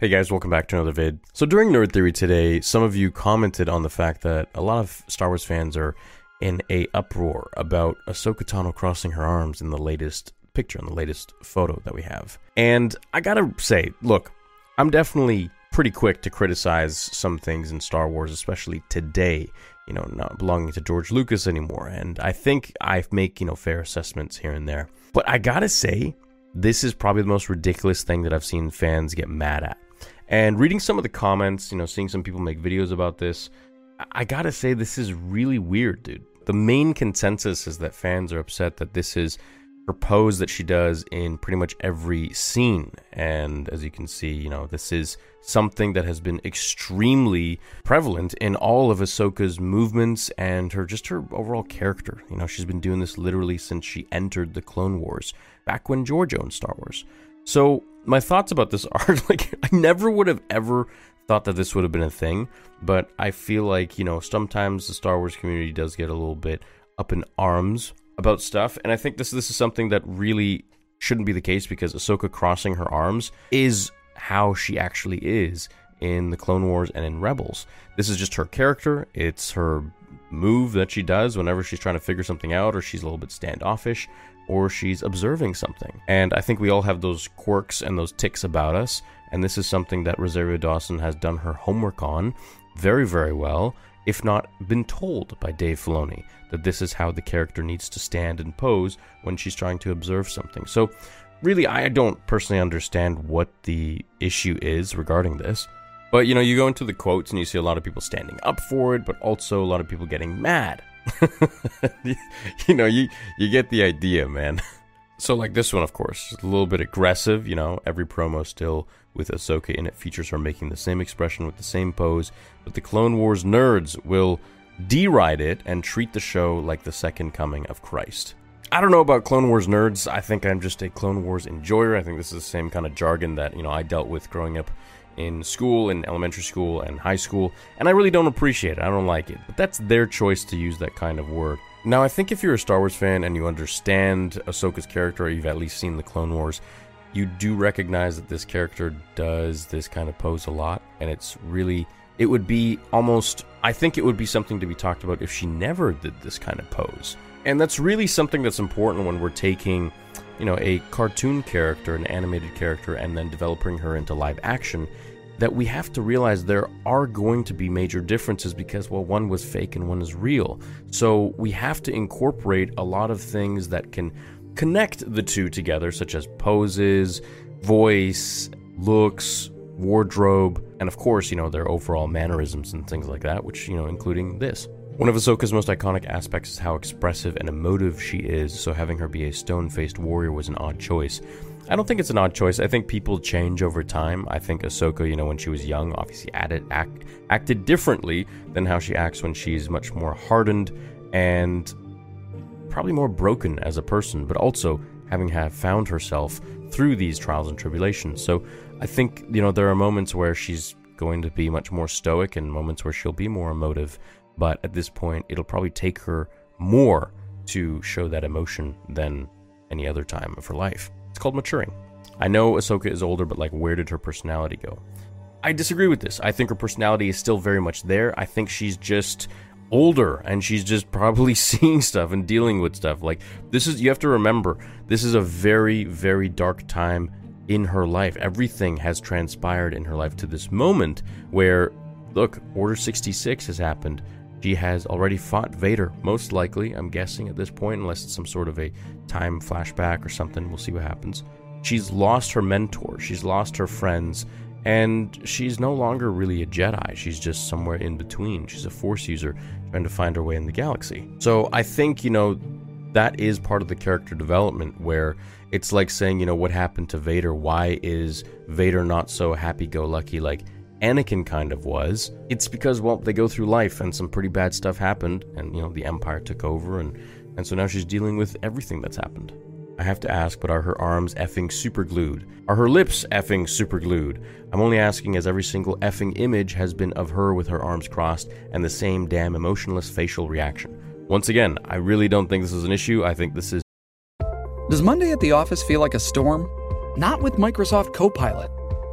Hey guys, welcome back to another vid. So during Nerd Theory today, some of you commented on the fact that a lot of Star Wars fans are in a uproar about Ahsoka Tano crossing her arms in the latest picture, in the latest photo that we have. And I gotta say, look, I'm definitely pretty quick to criticize some things in Star Wars, especially today, you know, not belonging to George Lucas anymore. And I think I make, you know, fair assessments here and there. But I gotta say, this is probably the most ridiculous thing that I've seen fans get mad at. And reading some of the comments, you know, seeing some people make videos about this, I gotta say, this is really weird, dude. The main consensus is that fans are upset that this is her pose that she does in pretty much every scene. And as you can see, you know, this is something that has been extremely prevalent in all of Ahsoka's movements and her just her overall character. You know, she's been doing this literally since she entered the Clone Wars, back when George owned Star Wars. So my thoughts about this are like I never would have ever thought that this would have been a thing, but I feel like, you know, sometimes the Star Wars community does get a little bit up in arms about stuff, and I think this this is something that really shouldn't be the case because Ahsoka crossing her arms is how she actually is in the Clone Wars and in Rebels. This is just her character. It's her move that she does whenever she's trying to figure something out or she's a little bit standoffish or she's observing something. And I think we all have those quirks and those ticks about us. And this is something that Rosario Dawson has done her homework on very, very well, if not been told by Dave Filoni that this is how the character needs to stand and pose when she's trying to observe something. So, really, I don't personally understand what the issue is regarding this. But you know, you go into the quotes and you see a lot of people standing up for it, but also a lot of people getting mad. you know, you you get the idea, man. So like this one, of course, a little bit aggressive. You know, every promo still with Ahsoka in it features her making the same expression with the same pose, but the Clone Wars nerds will deride it and treat the show like the second coming of Christ. I don't know about Clone Wars nerds. I think I'm just a Clone Wars enjoyer. I think this is the same kind of jargon that you know I dealt with growing up in school, in elementary school, and high school, and I really don't appreciate it. I don't like it. But that's their choice to use that kind of word. Now, I think if you're a Star Wars fan and you understand Ahsoka's character, or you've at least seen the Clone Wars, you do recognize that this character does this kind of pose a lot, and it's really. It would be almost. I think it would be something to be talked about if she never did this kind of pose. And that's really something that's important when we're taking you know, a cartoon character, an animated character, and then developing her into live action, that we have to realize there are going to be major differences because, well, one was fake and one is real. So we have to incorporate a lot of things that can connect the two together, such as poses, voice, looks, wardrobe, and of course, you know, their overall mannerisms and things like that, which, you know, including this. One of Ahsoka's most iconic aspects is how expressive and emotive she is, so having her be a stone faced warrior was an odd choice. I don't think it's an odd choice. I think people change over time. I think Ahsoka, you know, when she was young, obviously added, act, acted differently than how she acts when she's much more hardened and probably more broken as a person, but also having have found herself through these trials and tribulations. So I think, you know, there are moments where she's going to be much more stoic and moments where she'll be more emotive, but at this point it'll probably take her more to show that emotion than any other time of her life. It's called maturing. I know Ahsoka is older, but like where did her personality go? I disagree with this. I think her personality is still very much there. I think she's just older and she's just probably seeing stuff and dealing with stuff. Like this is you have to remember, this is a very very dark time in her life. Everything has transpired in her life to this moment where look, Order 66 has happened. She has already fought Vader, most likely, I'm guessing at this point, unless it's some sort of a time flashback or something. We'll see what happens. She's lost her mentor, she's lost her friends, and she's no longer really a Jedi. She's just somewhere in between. She's a Force user trying to find her way in the galaxy. So I think, you know, that is part of the character development where it's like saying, you know, what happened to Vader? Why is Vader not so happy go lucky like Anakin kind of was? It's because, well, they go through life and some pretty bad stuff happened, and, you know, the Empire took over, and, and so now she's dealing with everything that's happened. I have to ask, but are her arms effing super glued? Are her lips effing super glued? I'm only asking as every single effing image has been of her with her arms crossed and the same damn emotionless facial reaction. Once again, I really don't think this is an issue. I think this is. Does Monday at the office feel like a storm? Not with Microsoft Copilot.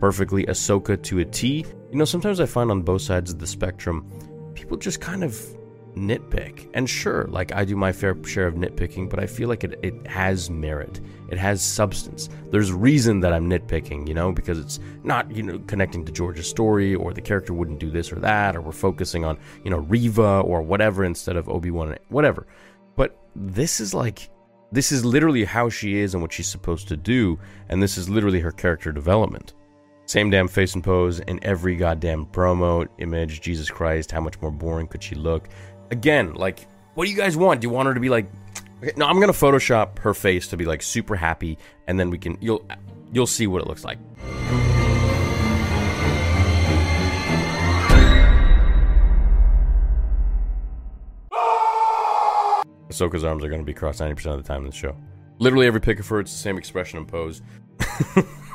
perfectly Ahsoka to a T. You know, sometimes I find on both sides of the spectrum, people just kind of nitpick. And sure, like I do my fair share of nitpicking, but I feel like it, it has merit. It has substance. There's reason that I'm nitpicking, you know, because it's not, you know, connecting to George's story or the character wouldn't do this or that, or we're focusing on, you know, Reva or whatever instead of Obi-Wan, whatever. But this is like this is literally how she is and what she's supposed to do, and this is literally her character development. Same damn face and pose in every goddamn promo image. Jesus Christ, how much more boring could she look? Again, like, what do you guys want? Do you want her to be like? Okay, no, I'm gonna Photoshop her face to be like super happy, and then we can you'll you'll see what it looks like. Ahsoka's arms are to be crossed 90% of the time in the show. Literally every pic of her, it's the same expression and pose.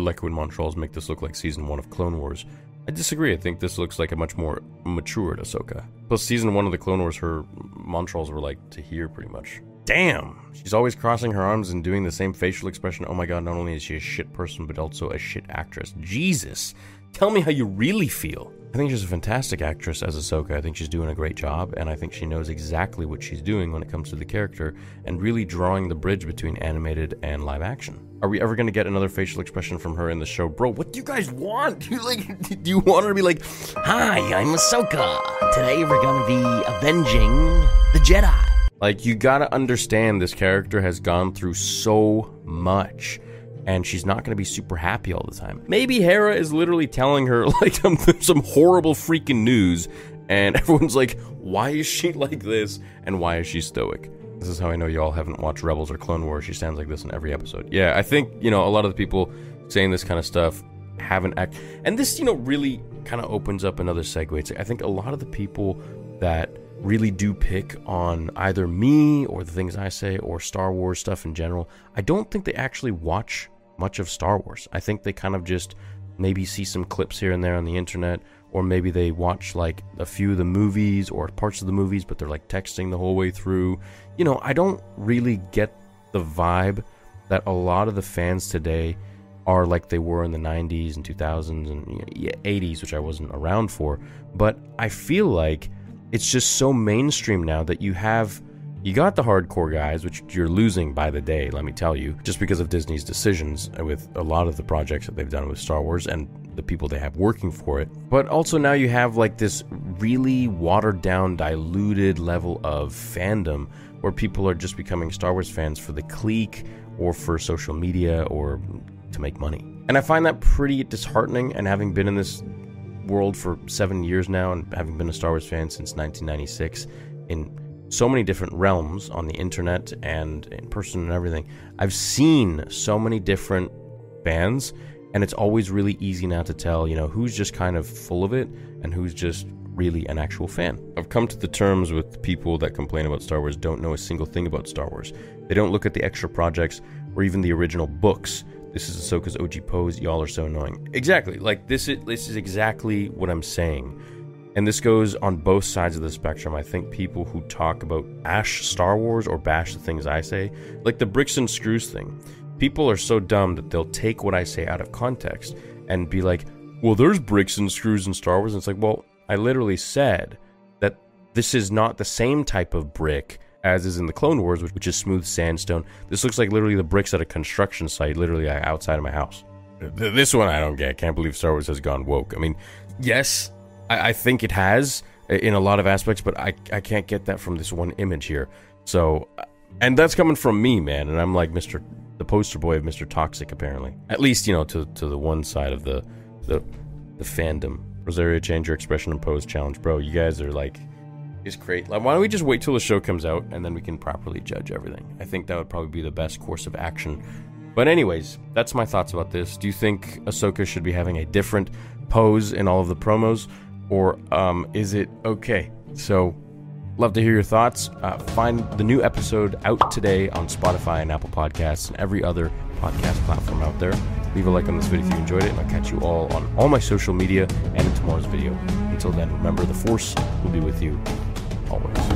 her and Montrals make this look like season one of Clone Wars. I disagree. I think this looks like a much more matured Ahsoka. Plus, season one of the Clone Wars, her Montrals were like to here pretty much. Damn! She's always crossing her arms and doing the same facial expression. Oh my god, not only is she a shit person, but also a shit actress. Jesus! Tell me how you really feel. I think she's a fantastic actress as Ahsoka. I think she's doing a great job, and I think she knows exactly what she's doing when it comes to the character and really drawing the bridge between animated and live action. Are we ever to get another facial expression from her in the show, bro? What do you guys want? Do you like? Do you want her to be like, "Hi, I'm Ahsoka. Today we're to be avenging the Jedi." Like, you gotta understand this character has gone through so much and she's not going to be super happy all the time. Maybe Hera is literally telling her like some, some horrible freaking news, and everyone's like, why is she like this, and why is she stoic? This is how I know y'all haven't watched Rebels or Clone Wars. She sounds like this in every episode. Yeah, I think, you know, a lot of the people saying this kind of stuff haven't act and this, you know, really kind of opens up another segue. I think a lot of the people that really do pick on either me or the things I say or Star Wars stuff in general, I don't think they actually watch much of Star Wars. I think they kind of just maybe see some clips here and there on the internet, or maybe they watch like a few of the movies or parts of the movies, but they're like texting the whole way through. You know, I don't really get the vibe that a lot of the fans today are like they were in the 90s and 2000s and you know, 80s, which I wasn't around for. But I feel like it's just so mainstream now that you have you got the hardcore guys, which you're losing by the day, let me tell you, just because of Disney's decisions with a lot of the projects that they've done with Star Wars and the people they have working for it. But also now you have like this really watered down, diluted level of fandom where people are just becoming Star Wars fans for the clique or for social media or to make money. And I find that pretty disheartening. And having been in this world for seven years now and having been a Star Wars fan since 1996 in so many different realms on the internet and in person and everything. I've seen so many different bands, and it's always really easy now to tell, you know, who's just kind of full of it and who's just really an actual fan. I've come to the terms with people that complain about Star Wars don't know a single thing about Star Wars. They don't look at the extra projects or even the original books. This is Ahsoka's OG pose. Y'all are so annoying. Exactly. Like this is this is exactly what I'm saying. And this goes on both sides of the spectrum. I think people who talk about ash Star Wars or bash the things I say, like the bricks and screws thing, people are so dumb that they'll take what I say out of context and be like, well, there's bricks and screws in Star Wars. And it's like, well, I literally said that this is not the same type of brick as is in the Clone Wars, which is smooth sandstone. This looks like literally the bricks at a construction site, literally uh, outside of my house. This one I don't get. I can't believe Star Wars has gone woke. I mean, yes, I, I think it has in a lot of aspects, but I, I can't get that from this one image here. So, uh, and that's coming from me, man. And I'm like Mr. the poster boy of Mr. Toxic, apparently. At least, you know, to to the one side of the the, the fandom. Rosario, change your expression and pose challenge, bro. You guys are like, is great. Like, why don't we just wait till the show comes out and then we can properly judge everything? I think that would probably be the best course of action. But anyways, that's my thoughts about this. Do you think Ahsoka should be having a different pose in all of the promos? Or um, is it okay? So, love to hear your thoughts. Uh, find the new episode out today on Spotify and Apple Podcasts and every other podcast platform out there. Leave a like on this video if you enjoyed it, and I'll catch you all on all my social media and in tomorrow's video. Until then, remember the Force will be with you always.